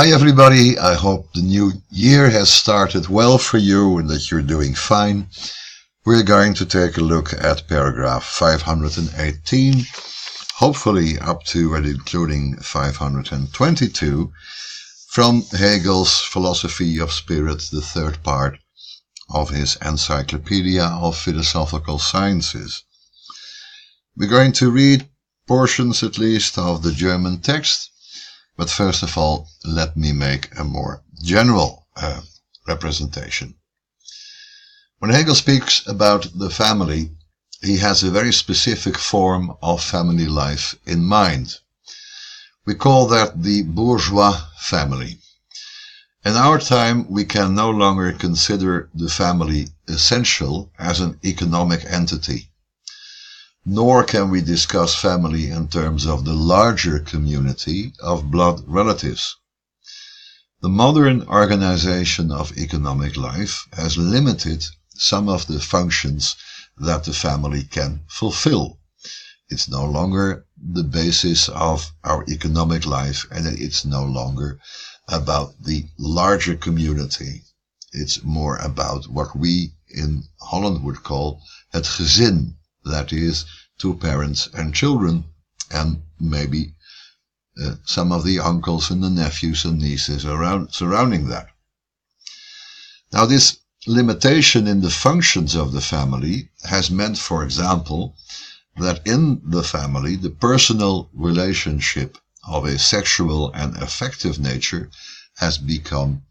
Hi everybody, I hope the new year has started well for you and that you're doing fine. We're going to take a look at paragraph 518, hopefully up to and including 522, from Hegel's Philosophy of Spirit, the third part of his Encyclopedia of Philosophical Sciences. We're going to read portions at least of the German text but first of all, let me make a more general uh, representation. When Hegel speaks about the family, he has a very specific form of family life in mind. We call that the bourgeois family. In our time, we can no longer consider the family essential as an economic entity nor can we discuss family in terms of the larger community of blood relatives. The modern organization of economic life has limited some of the functions that the family can fulfill. It's no longer the basis of our economic life and it's no longer about the larger community. It's more about what we in Holland would call het gezin, that is, to parents and children, and maybe uh, some of the uncles and the nephews and nieces around surrounding that. Now, this limitation in the functions of the family has meant, for example, that in the family, the personal relationship of a sexual and affective nature has become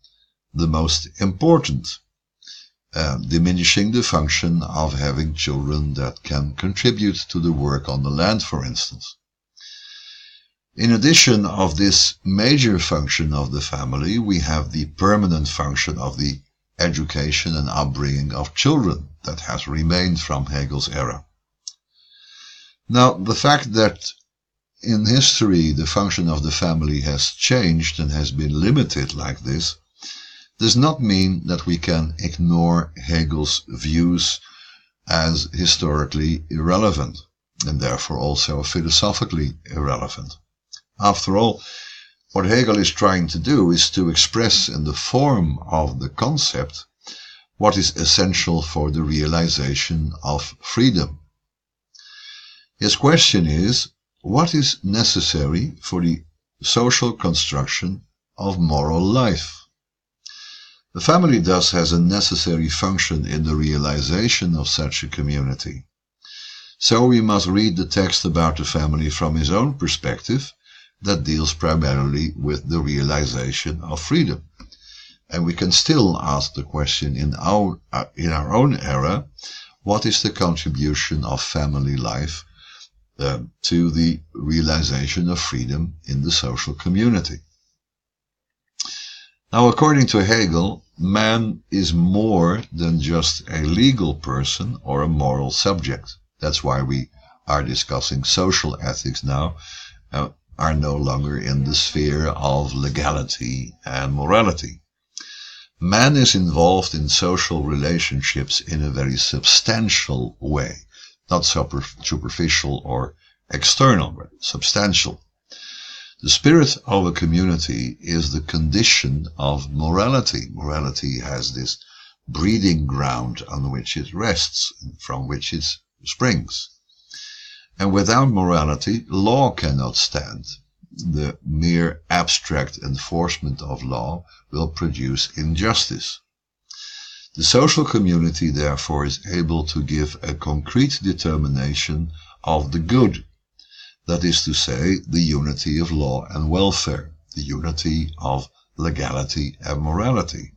the most important diminishing the function of having children that can contribute to the work on the land, for instance. In addition of this major function of the family, we have the permanent function of the education and upbringing of children that has remained from Hegel's era. Now, the fact that in history the function of the family has changed and has been limited like this does not mean that we can ignore Hegel's views as historically irrelevant and therefore also philosophically irrelevant. After all, what Hegel is trying to do is to express in the form of the concept what is essential for the realization of freedom. His question is, what is necessary for the social construction of moral life? The family thus has a necessary function in the realization of such a community. So we must read the text about the family from his own perspective that deals primarily with the realization of freedom. And we can still ask the question in our, uh, in our own era, what is the contribution of family life uh, to the realization of freedom in the social community? Now, according to Hegel, man is more than just a legal person or a moral subject. That's why we are discussing social ethics now, uh, are no longer in the sphere of legality and morality. Man is involved in social relationships in a very substantial way, not super, superficial or external, but substantial. The spirit of a community is the condition of morality. Morality has this breeding ground on which it rests, from which it springs. And without morality, law cannot stand. The mere abstract enforcement of law will produce injustice. The social community, therefore, is able to give a concrete determination of the good that is to say, the unity of law and welfare, the unity of legality and morality.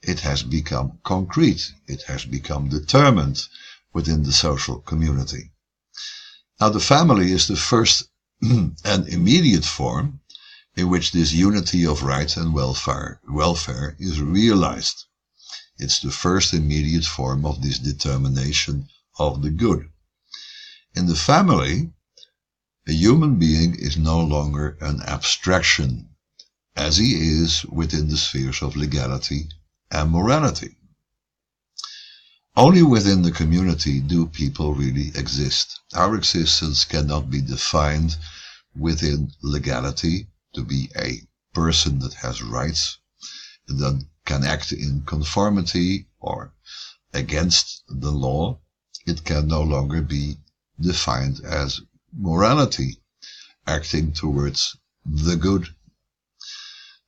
It has become concrete, it has become determined within the social community. Now the family is the first and immediate form in which this unity of right and welfare, welfare is realized. It's the first immediate form of this determination of the good. In the family, a human being is no longer an abstraction, as he is within the spheres of legality and morality. Only within the community do people really exist. Our existence cannot be defined within legality to be a person that has rights, and that can act in conformity or against the law, it can no longer be defined as morality, acting towards the good.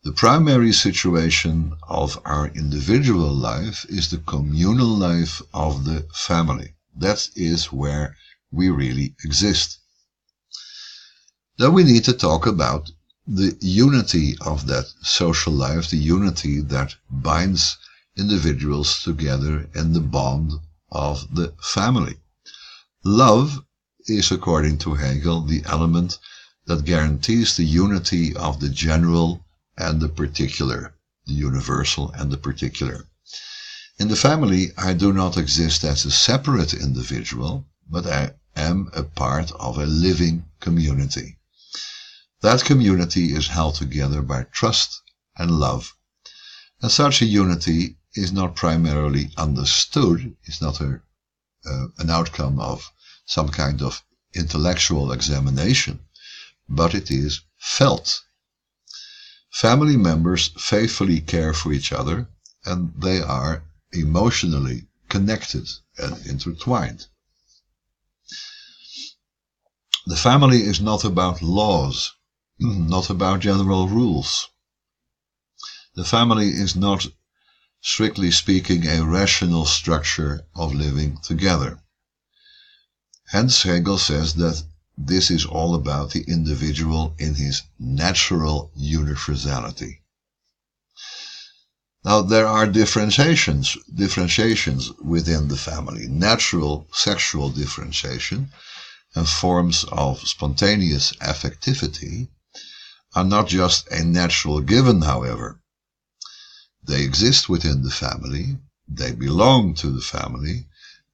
The primary situation of our individual life is the communal life of the family. That is where we really exist. Then we need to talk about the unity of that social life, the unity that binds individuals together in the bond of the family. Love is, according to Hegel, the element that guarantees the unity of the general and the particular, the universal and the particular. In the family, I do not exist as a separate individual, but I am a part of a living community. That community is held together by trust and love. And such a unity is not primarily understood, is not a, uh, an outcome of some kind of intellectual examination, but it is felt. Family members faithfully care for each other and they are emotionally connected and intertwined. The family is not about laws, not about general rules. The family is not, strictly speaking, a rational structure of living together. Hence Hegel says that this is all about the individual in his natural universality. Now there are differentiations, differentiations within the family, natural sexual differentiation and forms of spontaneous affectivity are not just a natural given, however. They exist within the family, they belong to the family,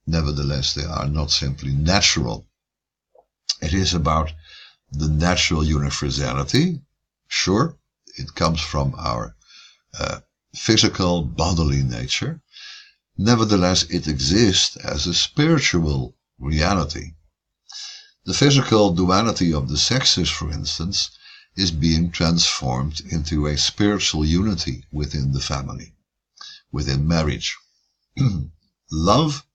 Nevertheless, they are not simply natural. It is about the natural universality. Sure, it comes from our uh, physical bodily nature. Nevertheless, it exists as a spiritual reality. The physical duality of the sexes, for instance, is being transformed into a spiritual unity within the family, within marriage. Love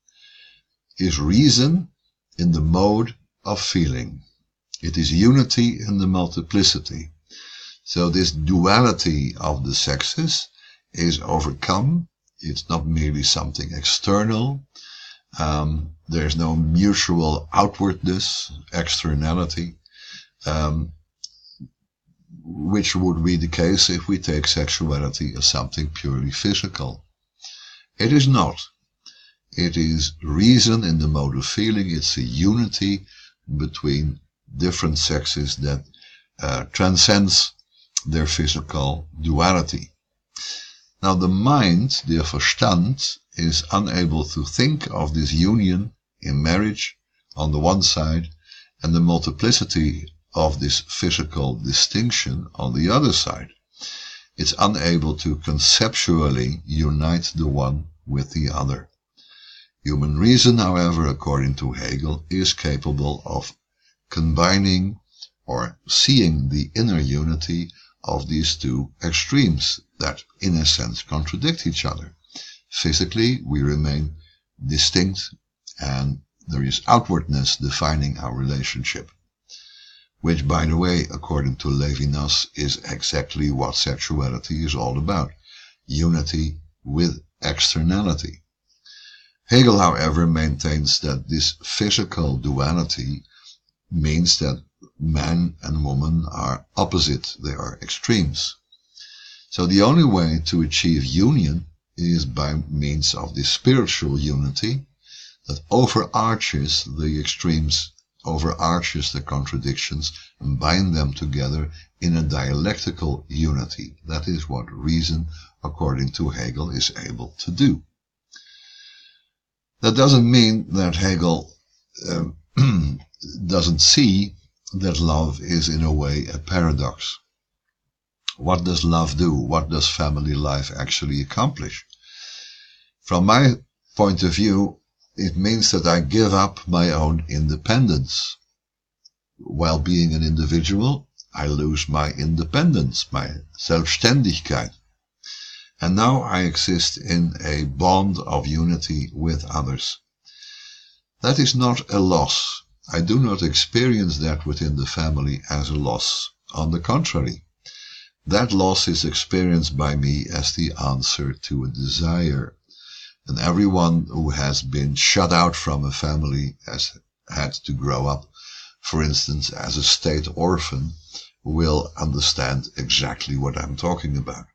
is reason in the mode of feeling. It is unity in the multiplicity. So this duality of the sexes is overcome. It's not merely something external. Um, there's no mutual outwardness, externality, um, which would be the case if we take sexuality as something purely physical. It is not. It is reason in the mode of feeling. It's a unity between different sexes that uh, transcends their physical duality. Now the mind, the Verstand, is unable to think of this union in marriage on the one side and the multiplicity of this physical distinction on the other side. It's unable to conceptually unite the one with the other. Human reason, however, according to Hegel, is capable of combining or seeing the inner unity of these two extremes that, in a sense, contradict each other. Physically, we remain distinct and there is outwardness defining our relationship. Which, by the way, according to Levinas, is exactly what sexuality is all about. Unity with externality. Hegel, however, maintains that this physical duality means that man and woman are opposite, they are extremes. So the only way to achieve union is by means of this spiritual unity that overarches the extremes, overarches the contradictions, and bind them together in a dialectical unity. That is what reason, according to Hegel, is able to do. That doesn't mean that Hegel um, doesn't see that love is in a way a paradox. What does love do? What does family life actually accomplish? From my point of view, it means that I give up my own independence. While being an individual, I lose my independence, my Selbstständigkeit. And now I exist in a bond of unity with others. That is not a loss. I do not experience that within the family as a loss. On the contrary, that loss is experienced by me as the answer to a desire. And everyone who has been shut out from a family has had to grow up, for instance, as a state orphan, will understand exactly what I'm talking about.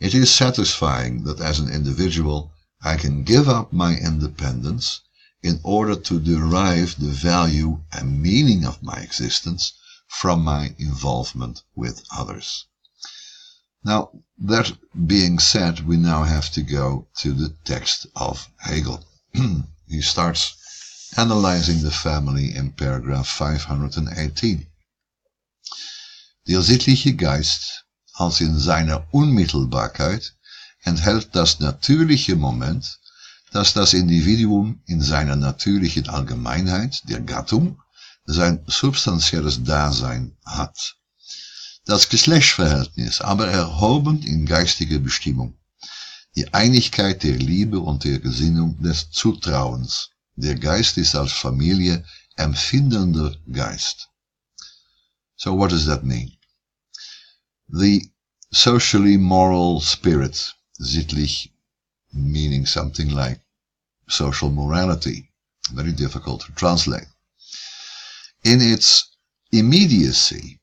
It is satisfying that as an individual I can give up my independence in order to derive the value and meaning of my existence from my involvement with others. Now, that being said, we now have to go to the text of Hegel. he starts analyzing the family in paragraph 518. Der sittliche Geist als in seiner Unmittelbarkeit enthält das natürliche Moment, dass das Individuum in seiner natürlichen Allgemeinheit, der Gattung, sein substanzielles Dasein hat. Das Geschlechtsverhältnis aber erhoben in geistige Bestimmung. Die Einigkeit der Liebe und der Gesinnung des Zutrauens. Der Geist ist als Familie empfindender Geist. So what does that mean? The socially moral spirit, sittlich meaning something like social morality, very difficult to translate. In its immediacy,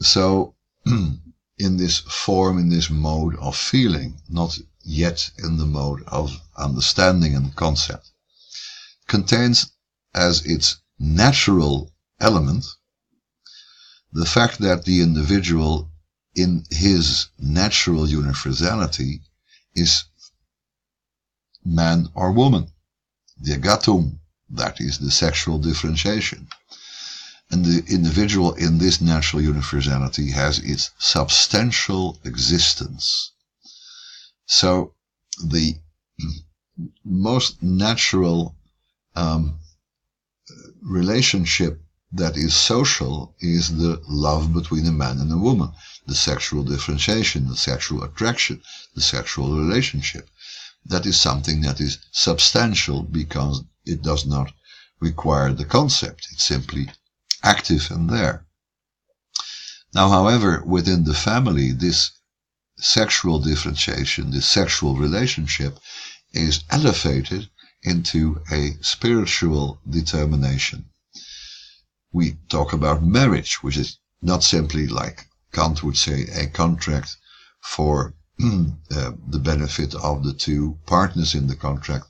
so in this form, in this mode of feeling, not yet in the mode of understanding and concept, contains as its natural element the fact that the individual in his natural universality is man or woman, the Gattung, that is the sexual differentiation. And the individual in this natural universality has its substantial existence. So the most natural um, relationship that is social is the love between a man and a woman, the sexual differentiation, the sexual attraction, the sexual relationship. That is something that is substantial because it does not require the concept. It's simply active and there. Now, however, within the family, this sexual differentiation, this sexual relationship is elevated into a spiritual determination we talk about marriage, which is not simply like Kant would say a contract for uh, the benefit of the two partners in the contract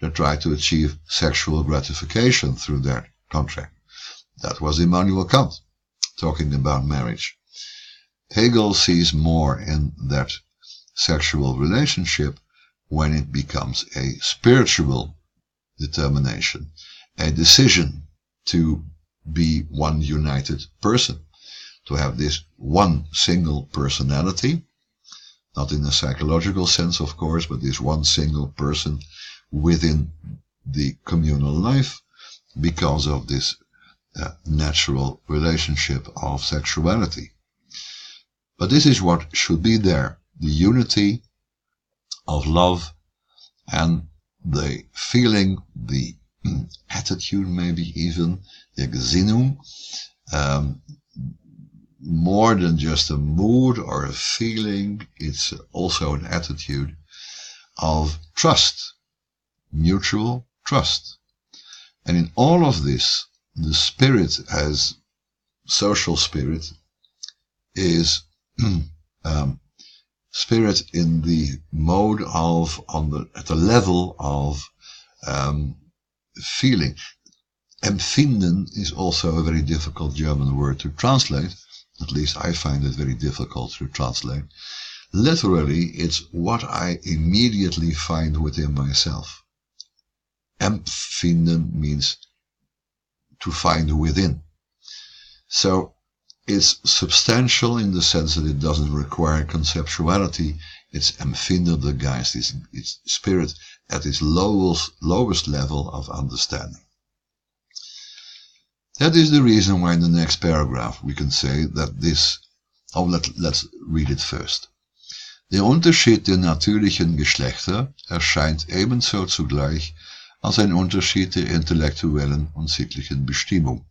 that try to achieve sexual gratification through their contract. That was Immanuel Kant talking about marriage. Hegel sees more in that sexual relationship when it becomes a spiritual determination, a decision to be one united person. To have this one single personality, not in a psychological sense, of course, but this one single person within the communal life because of this uh, natural relationship of sexuality. But this is what should be there the unity of love and the feeling, the attitude, maybe even the Gesinnung, um, more than just a mood or a feeling, it's also an attitude of trust, mutual trust. And in all of this, the spirit as social spirit is um, spirit in the mode of, on the, at the level of um, feeling. Empfinden is also a very difficult German word to translate. At least I find it very difficult to translate. Literally, it's what I immediately find within myself. Empfinden means to find within. So it's substantial in the sense that it doesn't require conceptuality. It's empfinden the Geist, it's spirit at its lowest, lowest level of understanding. That is the reason why in the next paragraph we can say that this, oh, let, let's read it first. Der Unterschied der natürlichen Geschlechter erscheint ebenso zugleich als ein Unterschied der intellektuellen und sittlichen Bestimmung.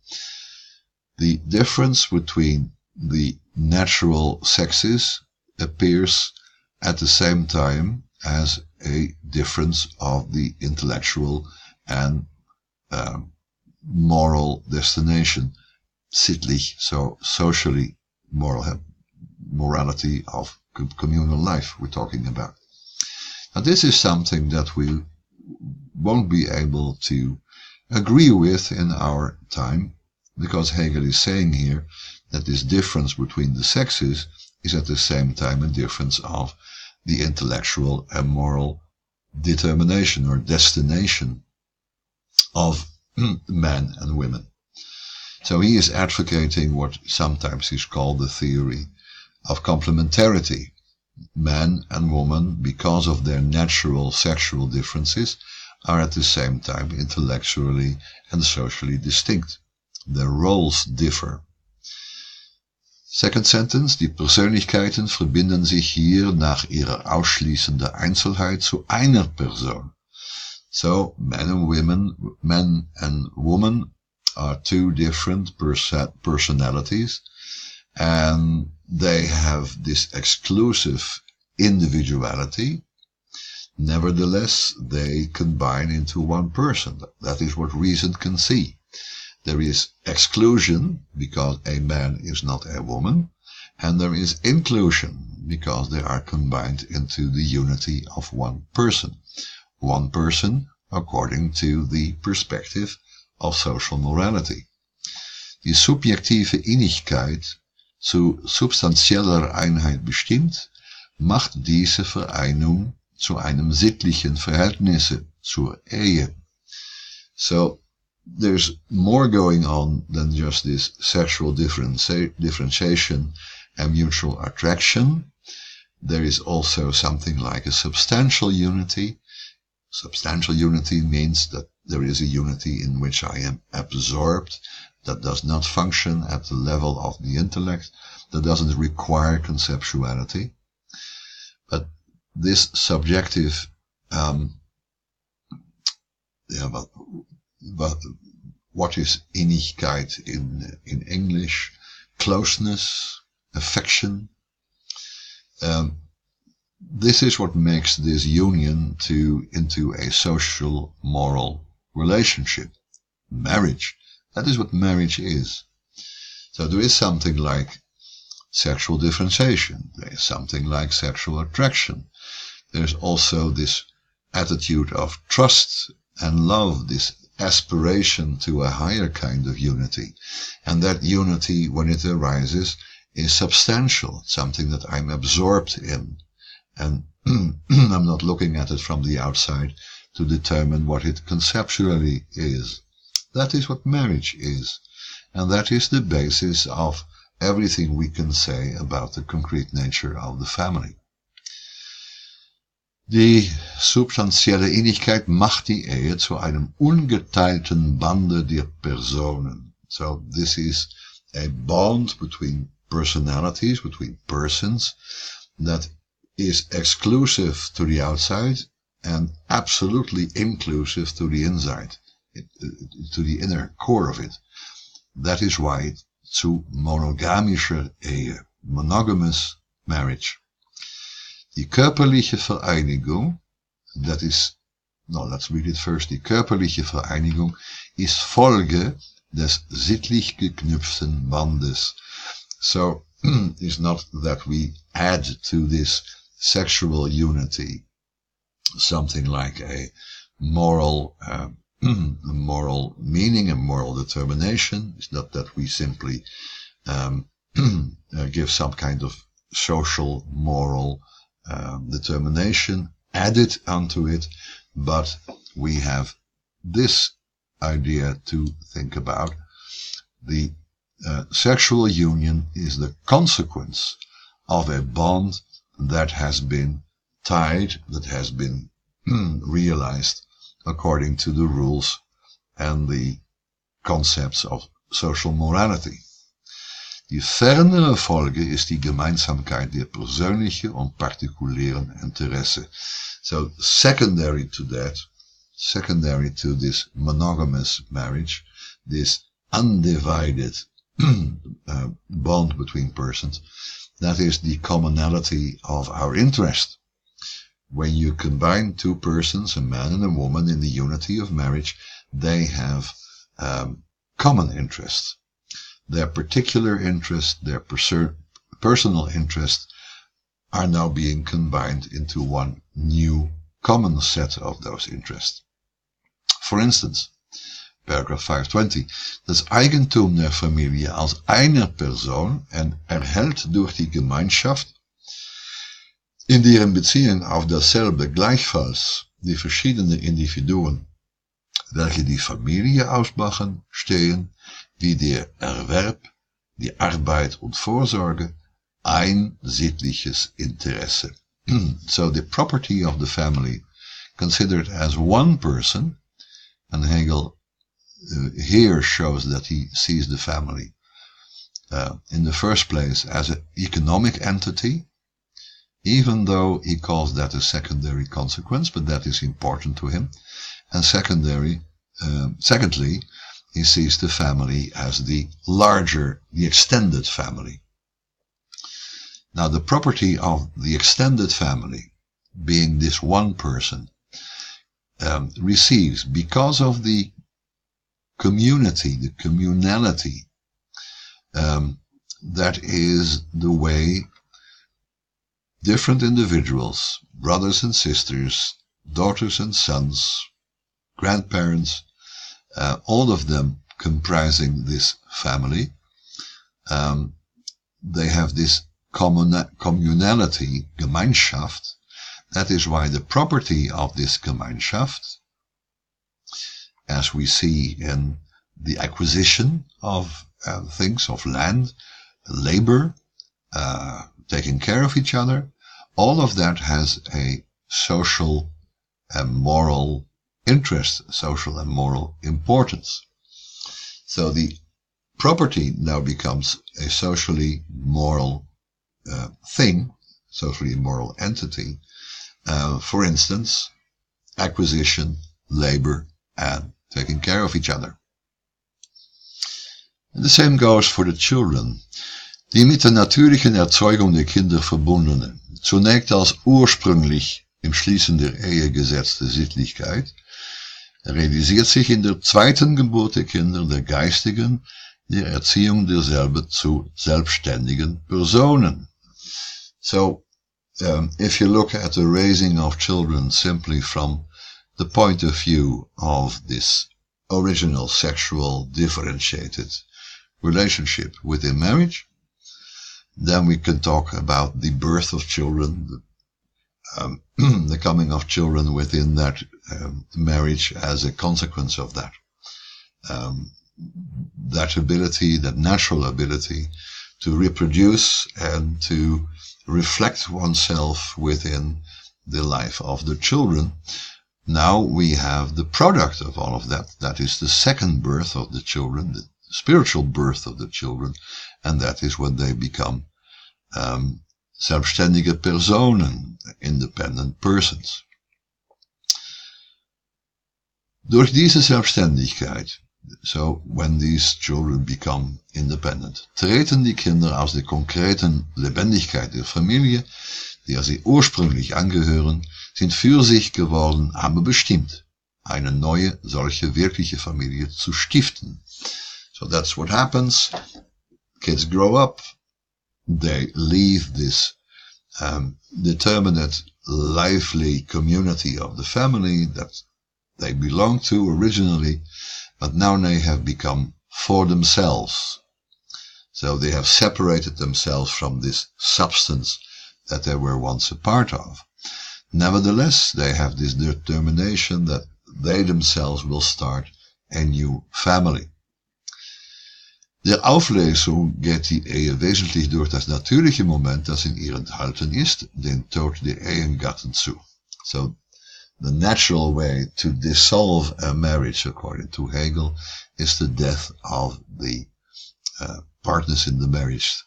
The difference between the natural sexes appears at the same time as a difference of the intellectual and um, moral destination, sittlich, so socially moral morality of communal life we're talking about. Now this is something that we won't be able to agree with in our time because Hegel is saying here that this difference between the sexes is at the same time a difference of the intellectual and moral determination or destination of men and women. So he is advocating what sometimes is called the theory of complementarity. Man and woman, because of their natural sexual differences, are at the same time intellectually and socially distinct. Their roles differ. Second sentence, die Persönlichkeiten verbinden sich hier nach ihrer ausschließenden Einzelheit zu einer Person. So, men and women, men and women are two different personalities and they have this exclusive individuality. Nevertheless, they combine into one person. That is what reason can see. There is exclusion because a man is not a woman, and there is inclusion because they are combined into the unity of one person. One person according to the perspective of social morality. Die subjektive Innigkeit zu substanzieller Einheit bestimmt, macht diese Vereinigung zu einem sittlichen Verhältnisse zur Ehe. So there's more going on than just this sexual differentiation and mutual attraction. There is also something like a substantial unity. Substantial unity means that there is a unity in which I am absorbed, that does not function at the level of the intellect, that doesn't require conceptuality. But this subjective um, yeah, but but what is innigkeit in in English? Closeness, affection. Um, this is what makes this union to into a social moral relationship. Marriage. That is what marriage is. So there is something like sexual differentiation. There is something like sexual attraction. There's also this attitude of trust and love, this aspiration to a higher kind of unity. And that unity, when it arises, is substantial, something that I'm absorbed in. And I'm not looking at it from the outside to determine what it conceptually is. That is what marriage is. And that is the basis of everything we can say about the concrete nature of the family. Die substanzielle Innigkeit macht die Ehe zu einem ungeteilten Bande der Personen. So this is a bond between personalities, between persons, that is exclusive to the outside and absolutely inclusive to the inside, uh, to the inner core of it. That is why zu monogamischer Ehe, monogamous marriage. Die körperliche Vereinigung, that is, no, let's read it first. Die körperliche Vereinigung ist Folge des sittlich geknüpften Bandes. So, it's not that we add to this sexual unity something like a moral uh, a moral meaning and moral determination. It's not that we simply um, uh, give some kind of social moral um, determination added onto it, but we have this idea to think about. The uh, sexual union is the consequence of a bond that has been tied, that has been realized according to the rules and the concepts of social morality. Die fernere Folge ist die Gemeinsamkeit der persönlichen und partikulären Interesse. So secondary to that, secondary to this monogamous marriage, this undivided uh, bond between persons, that is the commonality of our interest. When you combine two persons, a man and a woman, in the unity of marriage, they have um, common interests. Their particular interest, their personal interest, are now being combined into one new common set of those interests. For instance, paragraph 520, das Eigentum der Familie als einer Person und erhält durch die Gemeinschaft in deren Beziehung auf dasselbe gleichfalls die verschiedenen Individuen, welche die Familie ausmachen, stehen, wie der Erwerb, die Arbeit und Vorsorge, ein sittliches Interesse. so the property of the family considered as one person, and Hegel uh, here shows that he sees the family uh, in the first place as an economic entity, even though he calls that a secondary consequence, but that is important to him. And secondary, uh, secondly, he sees the family as the larger, the extended family. Now, the property of the extended family, being this one person, um, receives because of the community, the communality, um, that is the way different individuals, brothers and sisters, daughters and sons, grandparents, uh, all of them comprising this family, um, they have this common, communality, Gemeinschaft. That is why the property of this Gemeinschaft, as we see in the acquisition of uh, things, of land, labor, uh, taking care of each other, all of that has a social and moral interest, social and moral importance. So the property now becomes a socially moral uh, thing, socially moral entity. Uh, for instance, acquisition, labor, and taking care of each other. And the same goes for the children. Die mit der natürlichen Erzeugung der Kinder verbundene, zunächst als ursprünglich im Schließen der Ehe gesetzte Sittlichkeit, realisiert sich in der zweiten Geburt der Kinder der geistigen, der Erziehung derselben zu selbstständigen Personen. So, um, if you look at the raising of children simply from the point of view of this original sexual differentiated relationship within marriage, then we can talk about the birth of children, the um, the coming of children within that um, marriage as a consequence of that. Um, that ability, that natural ability to reproduce and to reflect oneself within the life of the children. Now we have the product of all of that. That is the second birth of the children, the spiritual birth of the children, and that is when they become um, selbstständige Personen, independent persons. Durch diese Selbstständigkeit, so when these children become independent, treten die Kinder aus der konkreten Lebendigkeit der Familie, der sie ursprünglich angehören, sind für sich geworden, aber bestimmt, eine neue, solche wirkliche Familie zu stiften. So that's what happens. Kids grow up, they leave this um, determinate, lively community of the family that they belong to originally, but now they have become for themselves. So they have separated themselves from this substance that they were once a part of. Nevertheless, they have this determination that they themselves will start a new family. Der Auflösung geht die Ehe wesentlich durch das natürliche Moment, das in ihr enthalten ist, den Tod der Ehegatten zu. So, the natural way to dissolve a marriage, according to Hegel, is the death of the uh, partners in the marriage.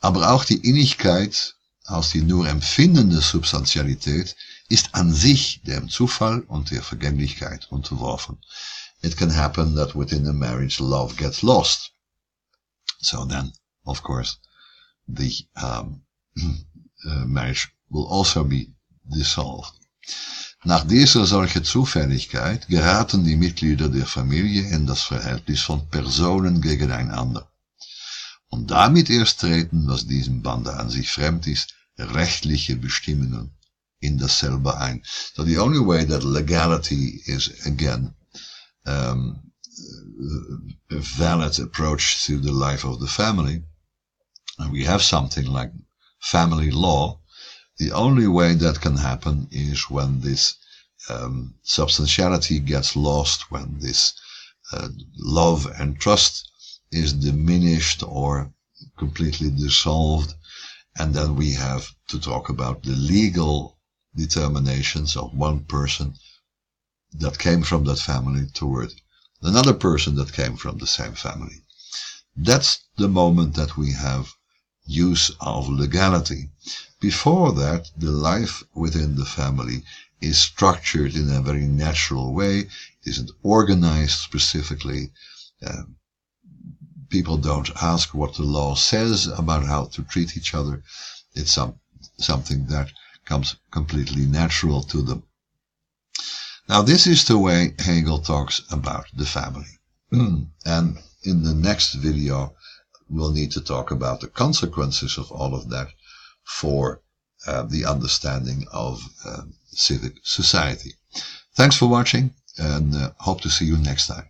Aber auch die Innigkeit als die nur empfindende Substantialität ist an sich dem Zufall und der Vergänglichkeit unterworfen. It can happen that within a marriage love gets lost. So then, of course, the um, uh, marriage will also be dissolved. Nach dieser solchen Zufälligkeit geraten die Mitglieder der Familie in das Verhältnis von Personen gegeneinander. Und damit erst treten, was diesem Bande an sich fremd ist, rechtliche Bestimmungen in dasselbe ein. So the only way that legality is again um, a valid approach to the life of the family, and we have something like family law, the only way that can happen is when this um, substantiality gets lost, when this uh, love and trust is diminished or completely dissolved. And then we have to talk about the legal determinations of one person that came from that family toward another person that came from the same family. That's the moment that we have use of legality. Before that, the life within the family is structured in a very natural way, isn't organized specifically. Um, people don't ask what the law says about how to treat each other. It's some, something that comes completely natural to them. Now, this is the way Hegel talks about the family. and in the next video, we'll need to talk about the consequences of all of that for uh, the understanding of uh, civic society. Thanks for watching and uh, hope to see you next time.